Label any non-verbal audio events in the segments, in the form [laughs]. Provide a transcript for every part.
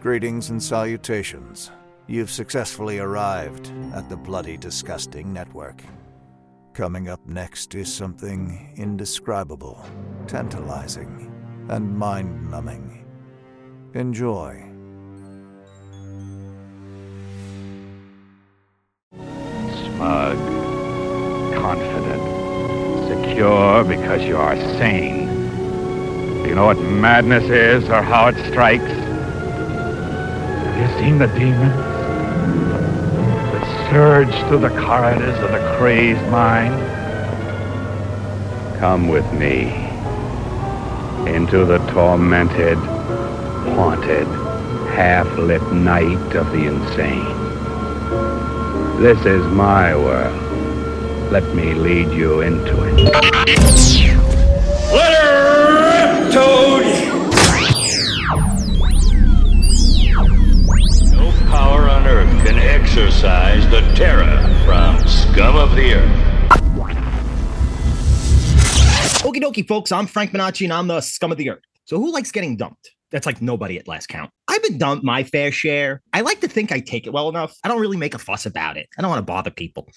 Greetings and salutations. You've successfully arrived at the Bloody Disgusting Network. Coming up next is something indescribable, tantalizing, and mind numbing. Enjoy. Smug, confident, secure because you are sane. Do you know what madness is or how it strikes? Have you seen the demons that surge through the corridors of the crazed mind? Come with me into the tormented, haunted, half-lit night of the insane. This is my world. Let me lead you into it. Let her rip, Toad! Exorcise the terror from scum of the earth. Okie dokie, folks. I'm Frank Minacci and I'm the scum of the earth. So, who likes getting dumped? That's like nobody at last count. I've been dumped my fair share. I like to think I take it well enough. I don't really make a fuss about it. I don't want to bother people.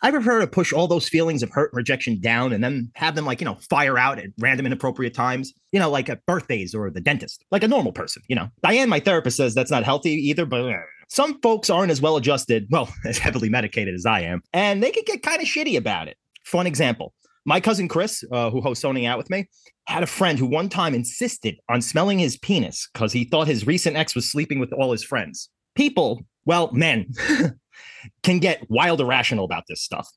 I prefer to push all those feelings of hurt and rejection down and then have them like, you know, fire out at random inappropriate times, you know, like at birthdays or the dentist, like a normal person, you know. Diane, my therapist, says that's not healthy either, but uh, some folks aren't as well adjusted, [laughs] well, as heavily medicated as I am, and they can get kind of shitty about it. Fun example. My cousin Chris, uh, who hosts Zoning Out with me, had a friend who one time insisted on smelling his penis because he thought his recent ex was sleeping with all his friends. People, well, men, [laughs] can get wild irrational about this stuff.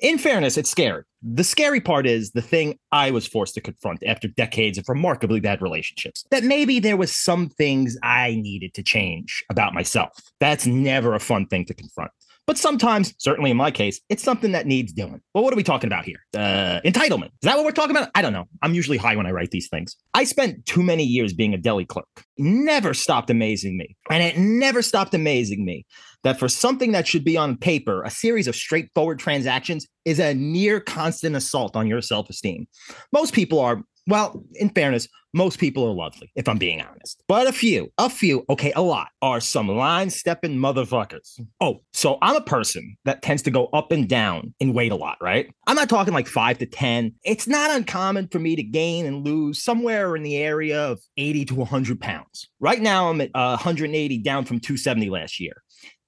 In fairness, it's scary. The scary part is the thing I was forced to confront after decades of remarkably bad relationships. That maybe there was some things I needed to change about myself. That's never a fun thing to confront. But sometimes, certainly in my case, it's something that needs doing. Well, what are we talking about here? Uh, entitlement. Is that what we're talking about? I don't know. I'm usually high when I write these things. I spent too many years being a deli clerk. Never stopped amazing me. And it never stopped amazing me that for something that should be on paper, a series of straightforward transactions is a near constant assault on your self esteem. Most people are, well, in fairness, most people are lovely, if I'm being honest. But a few, a few, okay, a lot are some line stepping motherfuckers. Oh, so I'm a person that tends to go up and down in weight a lot, right? I'm not talking like five to 10. It's not uncommon for me to gain and lose somewhere in the area of 80 to 100 pounds. Right now, I'm at uh, 180 down from 270 last year.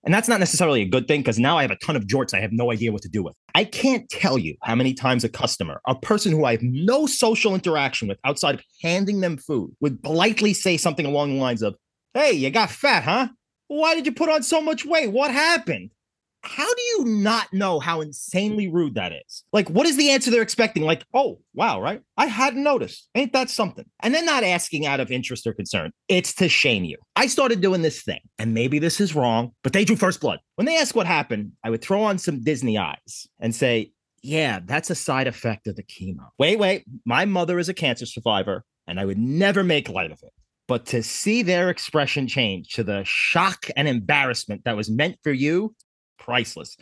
And that's not necessarily a good thing because now I have a ton of jorts I have no idea what to do with. I can't tell you how many times a customer, a person who I have no social interaction with outside of handing them food, would politely say something along the lines of, Hey, you got fat, huh? Why did you put on so much weight? What happened? How do you not know how insanely rude that is? Like, what is the answer they're expecting? Like, oh, wow, right? I hadn't noticed. Ain't that something? And then not asking out of interest or concern. It's to shame you. I started doing this thing, and maybe this is wrong, but they drew first blood. When they ask what happened, I would throw on some Disney eyes and say, yeah, that's a side effect of the chemo. Wait, wait. My mother is a cancer survivor, and I would never make light of it. But to see their expression change to the shock and embarrassment that was meant for you, priceless.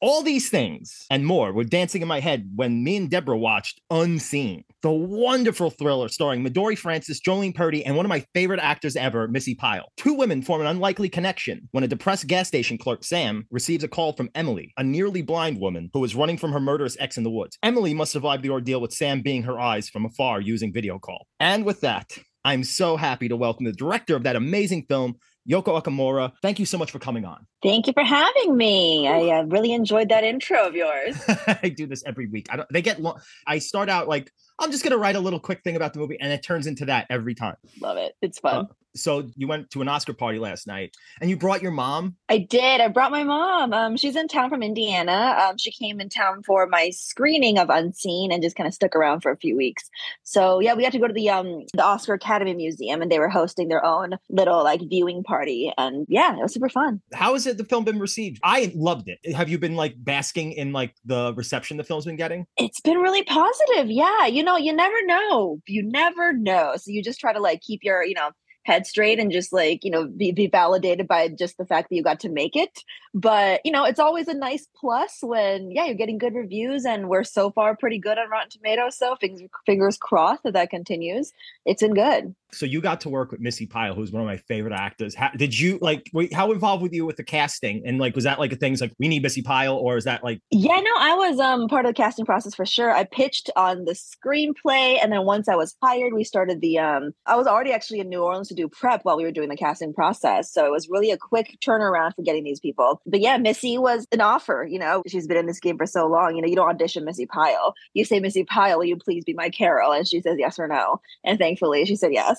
All these things and more were dancing in my head when me and Deborah watched Unseen, the wonderful thriller starring Midori Francis, Jolene Purdy, and one of my favorite actors ever, Missi Pyle. Two women form an unlikely connection when a depressed gas station clerk, Sam, receives a call from Emily, a nearly blind woman who is running from her murderous ex in the woods. Emily must survive the ordeal with Sam being her eyes from afar using video call. And with that, I'm so happy to welcome the director of that amazing film, Yoko Okumura. Thank you so much for coming on. Thank you for having me. I uh, really enjoyed that intro of yours. [laughs] I do this every week. I don't. They get long. I start out like I'm just gonna write a little quick thing about the movie, and it turns into that every time. Love it. It's fun. Uh, so you went to an Oscar party last night, and you brought your mom. I did. I brought my mom. Um, she's in town from Indiana. Um, she came in town for my screening of Unseen and just kind of stuck around for a few weeks. So yeah, we got to go to the um the Oscar Academy Museum, and they were hosting their own little like viewing party, and yeah, it was super fun. How has it the film been received? I loved it. Have you been like basking in like the reception the film's been getting? It's been really positive. Yeah, you know, you never know. You never know. So you just try to like keep your you know head straight and just like you know be, be validated by just the fact that you got to make it. But you know it's always a nice plus when yeah you're getting good reviews and we're so far pretty good on rotten tomatoes so fingers, fingers crossed that that continues. It's in good So you got to work with Missi Pyle, who's one of my favorite actors. How, did you like? How involved with you with the casting? And like, was that like a thing? Like, we need Missi Pyle, or is that like? Yeah, no, I was um part of the casting process for sure. I pitched on the screenplay, and then once I was hired, we started the um. I was already actually in New Orleans to do prep while we were doing the casting process, so it was really a quick turnaround for getting these people. But yeah, Missi was an offer. You know, she's been in this game for so long. You know, you don't audition Missi Pyle. You say Missi Pyle, will you please be my Carol? And she says yes or no. And thankfully, she said yes.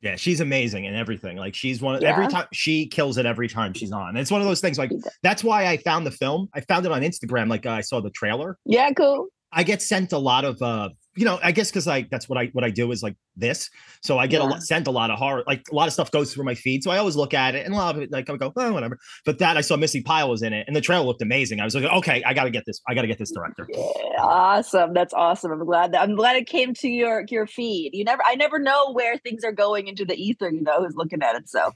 Yeah, she's amazing and everything. Like she's one of yeah. every time she kills it every time she's on. And it's one of those things like that's why I found the film. I found it on Instagram. Like uh, I saw the trailer. Yeah, cool. I get sent a lot of uh you know, I guess because like that's what I what I do is like this. So I get yeah. a, sent a lot of horror, like a lot of stuff goes through my feed. So I always look at it and a lot of it, like I go, oh, whatever. But that I saw Missi Pyle was in it, and the trailer looked amazing. I was like, okay, I got to get this. I got to get this director. Yeah, awesome. That's awesome. I'm glad that I'm glad it came to your your feed. You never, I never know where things are going into the ether. You know, who's looking at it. So,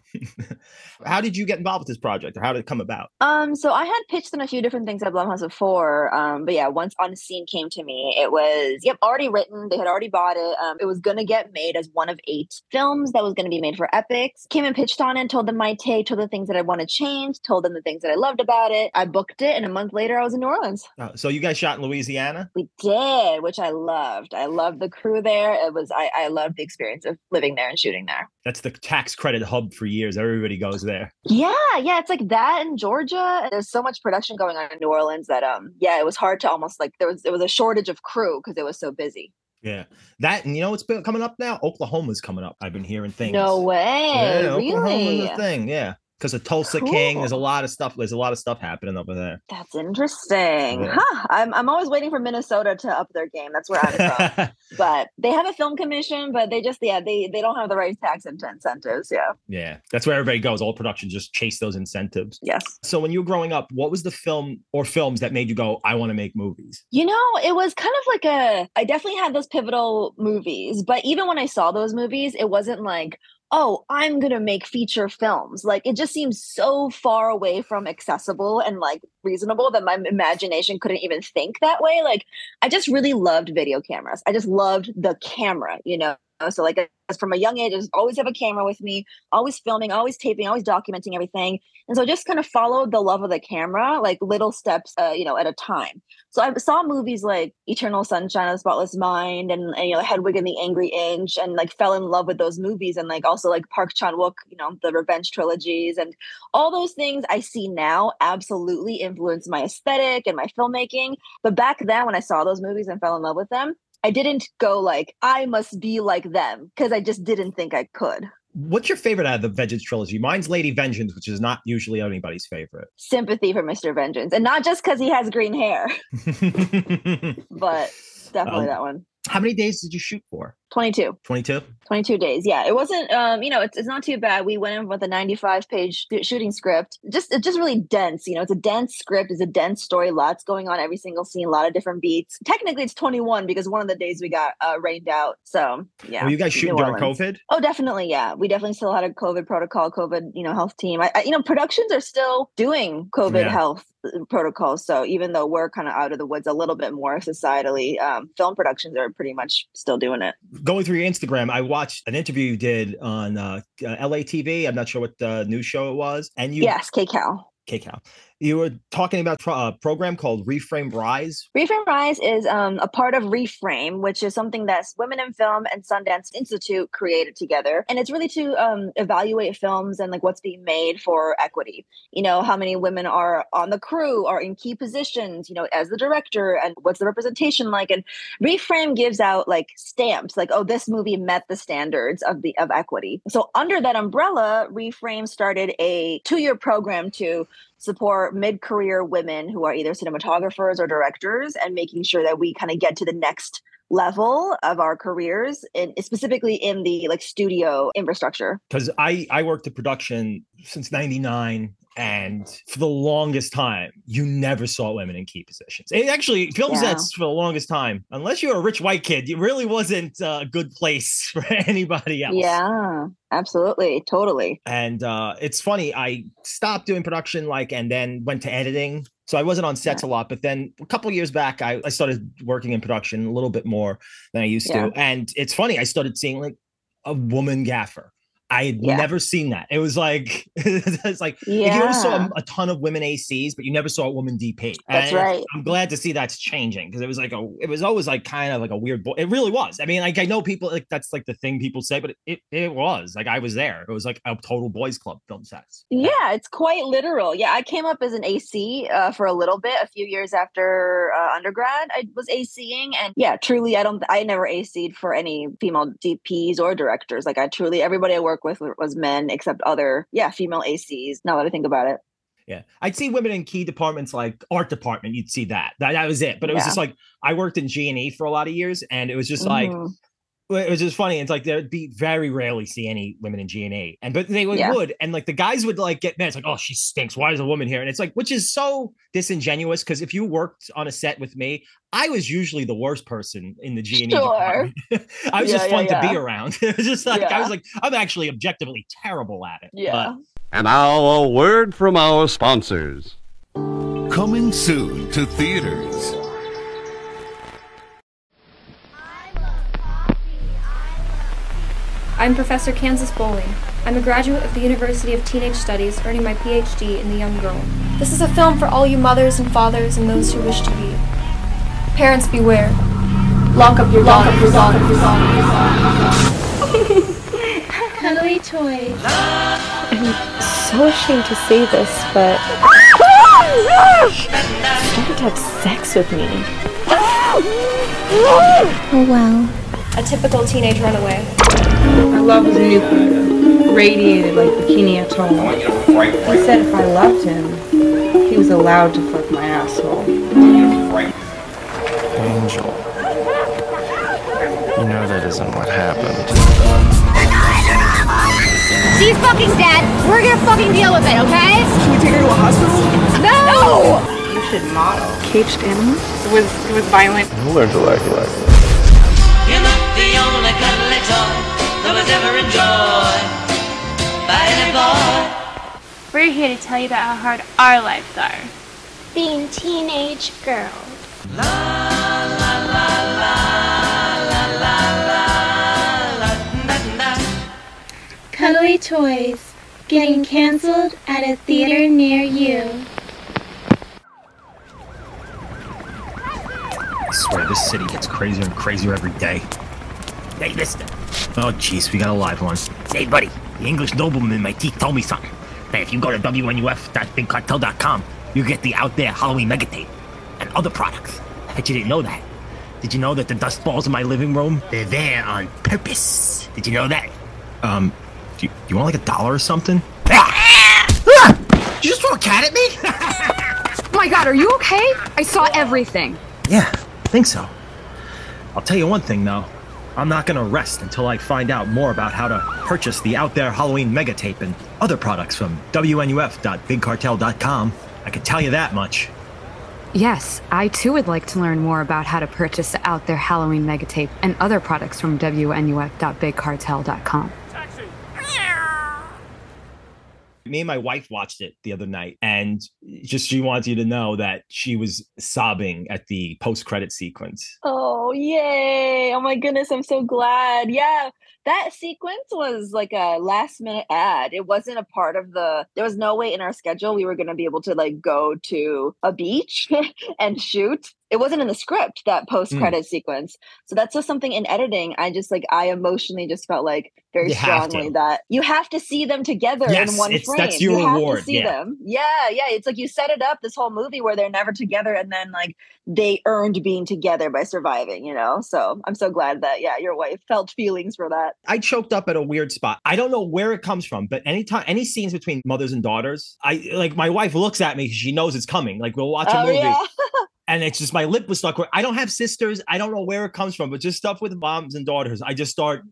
[laughs] how did you get involved with this project, or how did it come about? Um, so I had pitched in a few different things at Blumhouse before. Um, but yeah, once Unseen came to me, it was yep already written. They had already bought it. Um, it was going to get made as one of eight films that was going to be made for Epix. Came and pitched on it, told them my take, told the things that I want to change, told them the things that I loved about it. I booked it, and a month later, I was in New Orleans. Uh, so you guys shot in Louisiana? We did, which I loved. I loved the crew there. It was I, I loved the experience of living there and shooting there. That's the tax credit hub for years. Everybody goes there. Yeah, yeah, it's like that in Georgia. There's so much production going on in New Orleans that um, yeah, it was hard to almost like there was there was a shortage of crew because it was so busy. Yeah, that and you know what's been coming up now? Oklahoma's coming up. I've been hearing things. No way. Yeah, really? Oklahoma's a thing. Yeah because of Tulsa cool. King. There's a lot of stuff. There's a lot of stuff happening over there. That's interesting. Yeah. Huh. I'm I'm always waiting for Minnesota to up their game. That's where I'm from. [laughs] but they have a film commission, but they just yeah they they don't have the right tax incentives. Yeah. Yeah, that's where everybody goes. All production just chase those incentives. Yes. So when you were growing up, what was the film or films that made you go, I want to make movies? You know, it was kind of like a. I definitely had those pivotal movies, but even when I saw those movies, it wasn't like oh, I'm going to make feature films. Like it just seems so far away from accessible and like reasonable that my imagination couldn't even think that way. Like I just really loved video cameras. I just loved the camera, you know? So like from a young age, I just always have a camera with me, always filming, always taping, always documenting everything. And so just kind of followed the love of the camera, like little steps, uh, you know, at a time. So I saw movies like Eternal Sunshine of the Spotless Mind and, and, you know Hedwig and the Angry Inch, and like fell in love with those movies, and like also like Park Chan Wook, you know, the Revenge trilogies, and all those things I see now absolutely influence my aesthetic and my filmmaking. But back then, when I saw those movies and fell in love with them, I didn't go like, I must be like them because I just didn't think I could. What's your favorite out of the Vengeance trilogy? Mine's Lady Vengeance, which is not usually anybody's favorite. Sympathy for Mr. Vengeance. And not just because he has green hair, [laughs] but definitely um, that one. How many days did you shoot for? 22 22 22 days yeah. It wasn't um you know it's, it's not too bad. We went in with a 95 page shooting script. Just it's just really dense you know it's a dense script it's a dense story lots going on every single scene a lot of different beats. Technically it's 21 because one of the days we got uh, rained out so yeah. Were you guys shooting during covid? Oh definitely yeah. We definitely still had a covid protocol covid you know health team. I, I you know productions are still doing covid yeah. health uh, protocols so even though we're kind of out of the woods a little bit more societally um, film productions are pretty much still doing it going through your Instagram, I watched an interview you did on uh, uh, LA TV. I'm not sure what the news show it was, and you yes, KCAL. KCAL. You were talking about a uh, program called Reframe Rise. Reframe Rise is um, a part of Reframe, which is something that Women in Film and Sundance Institute created together, and it's really to um, evaluate films and like what's being made for equity. You know, how many women are on the crew, are in key positions. You know, as the director, and what's the representation like? And Reframe gives out like stamps, like oh, this movie met the standards of the of equity. So under that umbrella, Reframe started a two year program to support mid-career women who are either cinematographers or directors and making sure that we kind of get to the next level of our careers specifically in the like studio infrastructure. Because i i worked in production since 99 and for the longest time you never saw women in key positions it actually film yeah. sets for the longest time unless you're a rich white kid it really wasn't a good place [laughs] for anybody else yeah absolutely totally and uh it's funny i stopped doing production like and then went to editing so I wasn't on sets yeah. a lot, but then a couple years back, I, I started working in production a little bit more than I used yeah. to. And it's funny, I started seeing like a woman gaffer. I had Yeah. never seen that. It was like [laughs] it's like, like you always saw a, a ton of women ACs, but you never saw a woman DP. That's And right. I'm glad to see that's changing because it was like a it was always like kind of like a weird boy. it really was. I mean, like I know people like that's like the thing people say, but it it was like I was there. It was like a total boys club film sets. Yeah, it's quite literal. Yeah, I came up as an AC uh, for a little bit, a few years after uh, undergrad. I was ACing, and yeah, truly, I don't, I never AC'd for any female DPs or directors. Like, I truly, everybody I work with was men, except other, yeah, female ACs. Now that I think about it, Yeah, I'd see women in key departments like art department. You'd see that. That, that was it. But it was Yeah. just like I worked in G and E for a lot of years, and it was just like Mhm. well, it was just funny. It's like there'd be very rarely see any women in G and and but they would, Yeah. would, and like the guys would like get mad. It's like, oh, she stinks. Why is a woman here? And it's like, which is so disingenuous because if you worked on a set with me, I was usually the worst person in the G and E Sure. department. [laughs] I was Yeah, just yeah, fun to be around. [laughs] it was just like I was like, I'm actually objectively terrible at it. yeah. And now a word from our sponsors. Coming soon to theaters. I'm Professor Kansas Bowling. I'm a graduate of the University of Teenage Studies, earning my PhD in The Young Girl. This is a film for all you mothers and fathers and those who wish to be. Parents beware. Lock up your lock up your lock up your lock up your Cuddly toys. so ashamed to say this, but started to have sex with me. Oh well. A typical teenage runaway. My love was nuclear, radiated like Bikini Atoll. He said if I loved him, he was allowed to fuck my asshole. Angel. You know that isn't what happened. She's fucking dead. We're gonna fucking deal with it, okay? Can we take her to a hospital? No! You should model. Caged animals? It was, it was violent. We'll learn to like it like that was ever enjoyed by any boy. We're here to tell you about how hard our lives are. Being teenage girls. La, la, la, la, la, la, la, la, Cuddly toys. Getting canceled at a theater near you. I swear this city gets crazier and crazier every day. Hey, mister. Oh, jeez, we got a live one. Hey, buddy, the English nobleman in my teeth told me something. That if you go to WNUF.BigCartel.com, you get the Out There Halloween Mega Tape and other products. I bet you didn't know that. Did you know that the dust balls in my living room, they're there on purpose? Did you know that? Um, do you, you want like a dollar or something? Ah! Ah! Did you just throw a cat at me? Oh [laughs] my god, are you okay? I saw everything. Yeah, I think so. I'll tell you one thing though. I'm not gonna rest until I find out more about how to purchase the Out There Halloween Mega Tape and other products from WNUF.BigCartel.com. I can tell you that much. Yes, I too would like to learn more about how to purchase the Out There Halloween Megatape and other products from WNUF.BigCartel.com. Me and my wife watched it the other night, and just she wants you to know that she was sobbing at the post-credit sequence. Oh, yay. Oh my goodness, I'm so glad. Yeah. That sequence was like a last minute ad. It wasn't a part of the there was no way in our schedule we were going to be able to like go to a beach [laughs] and shoot. It wasn't in the script that hmm. post credit sequence. So that's just something in editing. I just like I emotionally just felt like very You strongly that you have to see them together Yes, in one it's- frame. that's your you have to see yeah. them. Yeah, yeah. It's like you set it up this whole movie where they're never together and then like they earned being together by surviving, you know? So I'm so glad that, yeah, your wife felt feelings for that. I choked up at a weird spot. I don't know where it comes from, but anytime any scenes between mothers and daughters, I like my wife looks at me she knows it's coming. Like we'll watch a Oh, movie. yeah. [laughs] and it's just my lip was stuck. I don't have sisters. I don't know where it comes from, but just stuff with moms and daughters. I just start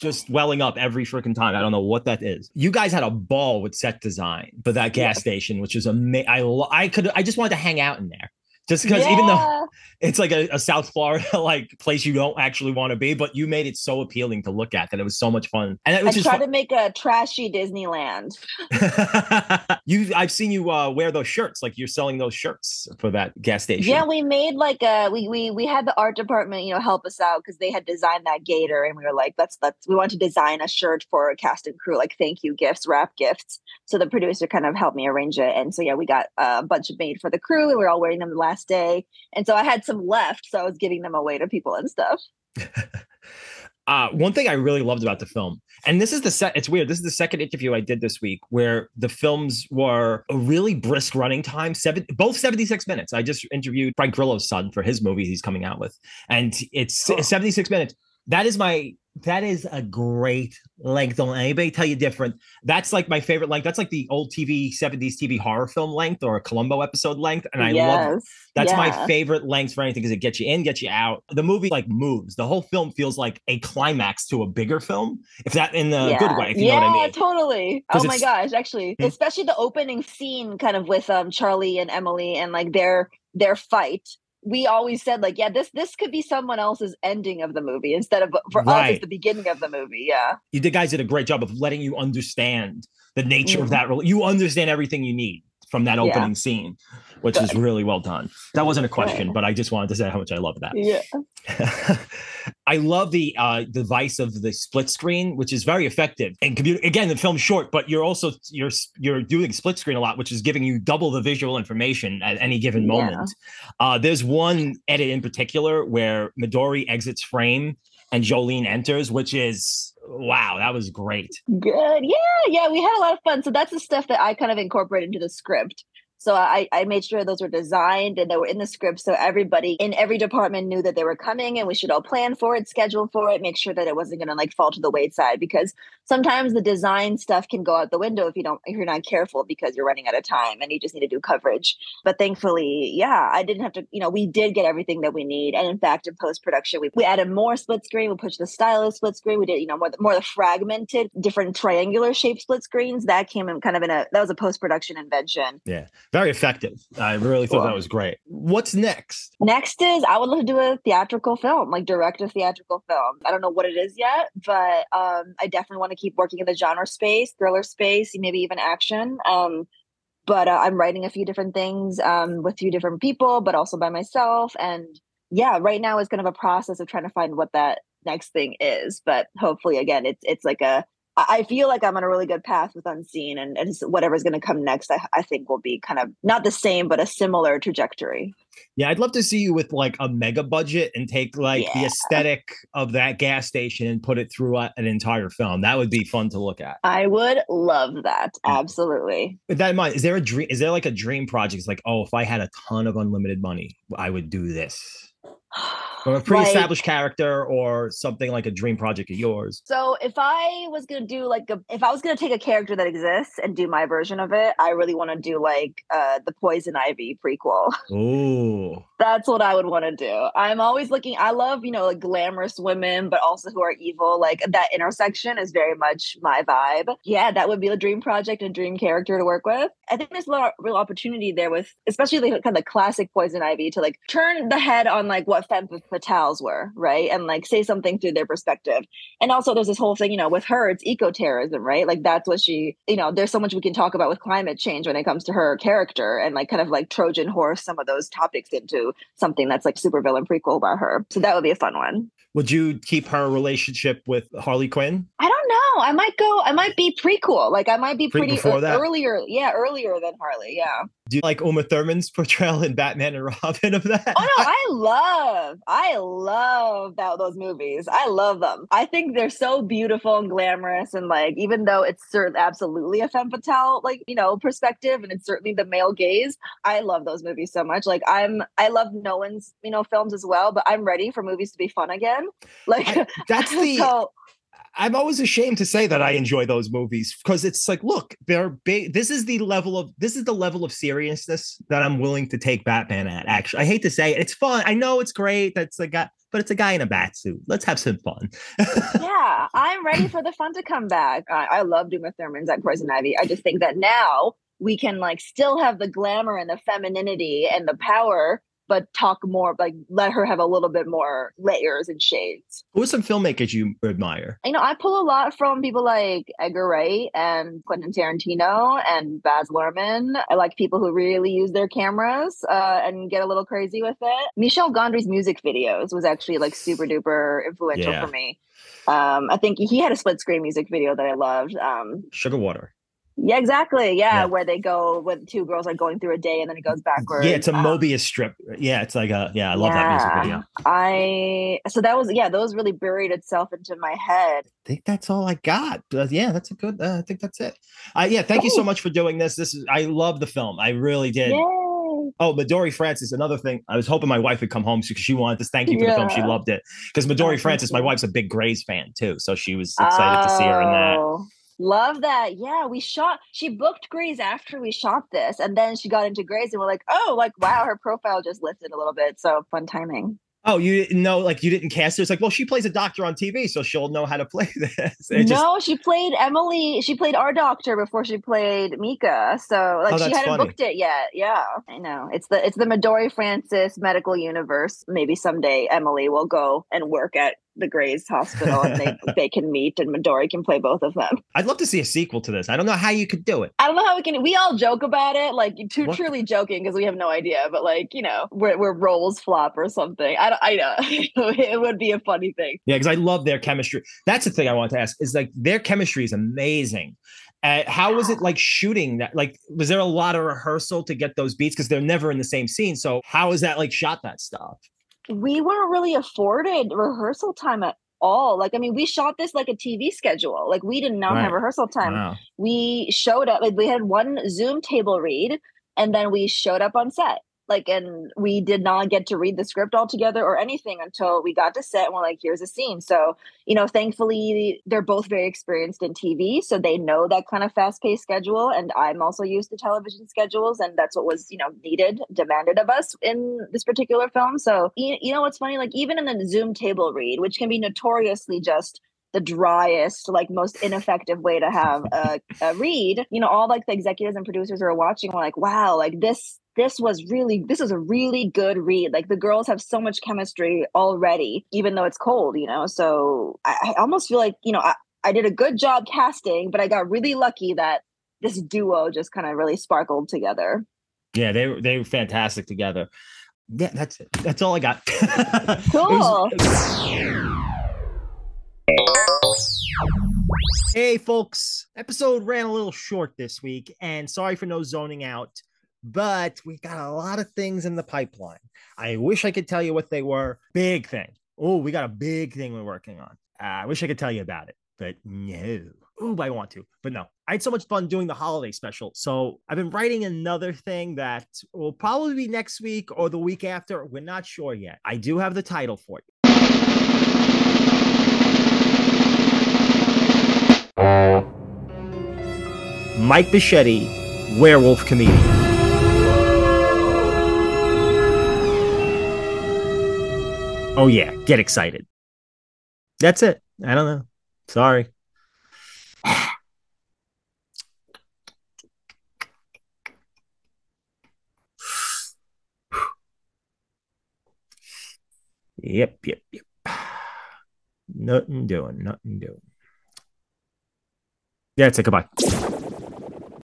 just welling up every freaking time. I don't know what that is. You guys had a ball with set design for that gas station, which is amazing. I lo- I could I just wanted to hang out in there. Just because even though [laughs] it's like a, a South Florida [laughs] like place you don't actually want to be, but you made it so appealing to look at that it was so much fun. And it I was just try fun- to make a trashy Disneyland. [laughs] you I've seen you uh, wear those shirts, like you're selling those shirts for that gas station. Yeah, we made like a we we we had the art department, you know, help us out because they had designed that gator, and we were like, let's let's we want to design a shirt for a cast and crew, like thank you gifts, wrap gifts. So the producer kind of helped me arrange it, and so yeah, we got a bunch of made for the crew, and we're all wearing them the last day, and so I had some left, so I was giving them away to people and stuff. [laughs] uh, one thing I really loved about the film, and this is the set. It's weird. This is the second interview I did this week where the films were a really brisk running time, seven both seventy six minutes. I just interviewed Frank Grillo's son for his movie he's coming out with, and it's seventy six minutes. That is my that is a great length. Don't anybody tell you different. That's like my favorite length. That's like the old TV 70s TV horror film length or a Columbo episode length. And I love Yes, that's my favorite length for anything because it gets you in, gets you out. The movie like moves. The whole film feels like a climax to a bigger film, if that in a good way, if you yeah, know what I mean. totally. Oh my gosh, actually, Hmm? especially the opening scene, kind of with um Charlie and Emily and like their their fight. We always said like, yeah, this this could be someone else's ending of the movie instead of for us it's the beginning of the movie. Yeah, You did guys did a great job of letting you understand the nature of Mhm. that. You understand everything you need from that Yeah. opening scene, which is really well done. That wasn't a question, Good. but I just wanted to say how much I love that. yeah. [laughs] I love the uh device of the split screen, which is very effective. And computer again, the film's short, but you're also you're you're doing split screen a lot, which is giving you double the visual information at any given Yeah. moment. Uh there's one edit in particular where Midori exits frame and Jolene enters, which is wow, that was great. Good. Yeah, yeah, we had a lot of fun. So that's the stuff that I kind of incorporated into the script. So I, I made sure those were designed and they were in the script. So everybody in every department knew that they were coming and we should all plan for it, schedule for it, make sure that it wasn't going to like fall to the wayside because sometimes the design stuff can go out the window if you don't, if you're not careful because you're running out of time and you just need to do coverage. But thankfully, yeah, I didn't have to, you know, we did get everything that we need. And in fact, in post production, we, we added more split screen. We pushed the style of split screen. We did, you know, more, more the fragmented, different triangular shaped split screens. That came in kind of in a, that was a post production invention. Yeah, very effective. I really thought that was great. What's next? Next is I would love to do a theatrical film, like direct a theatrical film. I don't know what it is yet, but um, I definitely want to keep working in the genre space, thriller space, maybe even action. Um, but uh, I'm writing a few different things um, with a few different people, but also by myself. And yeah, right now is kind of a process of trying to find what that next thing is. But hopefully, again, it's it's like a I feel like I'm on a really good path with Unseen, and, and whatever's going to come next, I, I think will be kind of not the same, but a similar trajectory. Yeah, I'd love to see you with like a mega budget and take like the aesthetic of that gas station and put it through a- an entire film. That would be fun to look at. I would love that. Absolutely. With that in mind, is there a dream? Is there like a dream project? It's like, oh, if I had a ton of unlimited money, I would do this. [sighs] [sighs] [sighs] From a pre-established character or something like a dream project of yours. So if I was gonna do like a, if I was gonna take a character that exists and do my version of it, I really want to do like uh the Poison Ivy prequel. [laughs] Ooh. That's what I would want to do. I'm always looking. I love you know like glamorous women, but also who are evil. Like that intersection is very much my vibe. Yeah, that would be a dream project, a dream character to work with. I think there's a lot of real opportunity there with, especially the kind of the classic Poison Ivy to like turn the head on like what femme fatales were, right, and like say something through their perspective. And also, there's this whole thing, you know, with her, it's eco terrorism, right? Like that's what she, you know, there's so much we can talk about with climate change when it comes to her character and like kind of like Trojan horse some of those topics into something that's like super villain prequel about her. So that would be a fun one. Would you keep her relationship with Harley Quinn? I don't know. I might go. I might be prequel. Like I might be Pre- pretty before that? earlier. Yeah, earlier than Harley. Yeah. Do you like Uma Thurman's [laughs] portrayal in Batman and Robin of that? Oh no, [laughs] I love, I love that those movies. I love them. I think they're so beautiful and glamorous, and like even though it's certain absolutely a femme fatale, like you know, perspective, and it's certainly the male gaze. I love those movies so much. Like I'm, I love Nolan's you know films as well, but I'm ready for movies to be fun again. Like That's [laughs] the. so. I'm always ashamed to say that I enjoy those movies because it's like, look, they're ba- this is the level of this is the level of seriousness that I'm willing to take Batman at. Actually, I hate to say it, it's fun. I know it's great. That's a guy, but it's a guy in a bat suit. Let's have some fun. [laughs] yeah, I'm ready for the fun to come back. I, I love Duma Thurman's at Poison Ivy. I just think that now we can like still have the glamour and the femininity and the power, but talk more, like let her have a little bit more layers and shades. Who are some filmmakers you admire? You know, I pull a lot from people like Edgar Wright and Quentin Tarantino and Baz Luhrmann. I like people who really use their cameras uh, and get a little crazy with it. Michel Gondry's music videos was actually like super duper influential Yeah. for me. Um, I think he had a split screen music video that I loved. Um, Sugar Water. Yeah, exactly. Yeah, Yeah. where they go when two girls are going through a day and then it goes backwards. Yeah, it's a Um, Mobius strip. Yeah, it's like a yeah. I love that music yeah. video. I so that was yeah, those really buried itself into my head. I think that's all I got. Uh, yeah, that's a good. Uh, I think that's it. Uh, yeah, thank you so much for doing this. This is I love the film. I really did. Yay. Oh, Midori Francis, another thing. I was hoping my wife would come home because she wanted to thank you for the film. She loved it. Because Midori Oh, Francis, my wife's a big Grey's fan too, so she was excited to see her in that. Love that. Yeah, we shot. She booked Grey's after we shot this, and then she got into Grey's, and we're like, oh, like wow, her profile just lifted a little bit. So fun timing. Oh, you didn't know, like you didn't cast her. It's like, well, she plays a doctor on TV, so she'll know how to play [laughs] this. It just- no, she played Emily. She played our doctor before she played Mika. So like Oh, she hadn't funny. booked it yet. Yeah, I know. It's the it's the Midori Francis medical universe. Maybe someday Emily will go and work at the Grey's Hospital, and they [laughs] they can meet, and Midori can play both of them. I'd love to see a sequel to this. I don't know how you could do it. I don't know how we can. We all joke about it, like too What? truly joking because we have no idea. But like you know, where where roles flop or something. I don't. I know [laughs] it would be a funny thing. Yeah, because I love their chemistry. That's the thing I want to ask is like their chemistry is amazing. Uh, how was it like shooting that? Like, was there a lot of rehearsal to get those beats? Because they're never in the same scene. So, how is that like shot that stuff? We weren't really afforded rehearsal time at all. Like, I mean, we shot this like a TV schedule. Like, we did not have rehearsal time. Wow. We showed up, like, we had one Zoom table read, and then we showed up on set. Like, and we did not get to read the script altogether or anything until we got to set and we're like, here's a scene. So, you know, thankfully, they're both very experienced in TV. So they know that kind of fast paced schedule. And I'm also used to television schedules. And that's what was, you know, needed, demanded of us in this particular film. So, you, you know what's funny? Like, even in the Zoom table read, which can be notoriously just the driest, like most ineffective way to have a, a read. You know, all like the executives and producers who are watching were like, wow, like this this was really this is a really good read. Like the girls have so much chemistry already, even though it's cold, you know. So I, I almost feel like, you know, I, I did a good job casting, but I got really lucky that this duo just kind of really sparkled together. Yeah, they were they were fantastic together. Yeah, that's it. That's all I got. [laughs] Cool. Hey, folks. Episode ran a little short this week, and sorry for no zoning out, but we got a lot of things in the pipeline. I wish I could tell you what they were. Big thing. Oh, we got a big thing we're working on. Uh, I wish I could tell you about it, but no. Ooh, I want to, but no. I had so much fun doing the holiday special. So I've been writing another thing that will probably be next week or the week after. We're not sure yet. I do have the title for you. Mike Bichetti, werewolf comedian. Oh, yeah, get excited. That's it. I don't know. Sorry. Yep, yep, yep. Nothing doing, nothing doing. Yeah, it's a goodbye.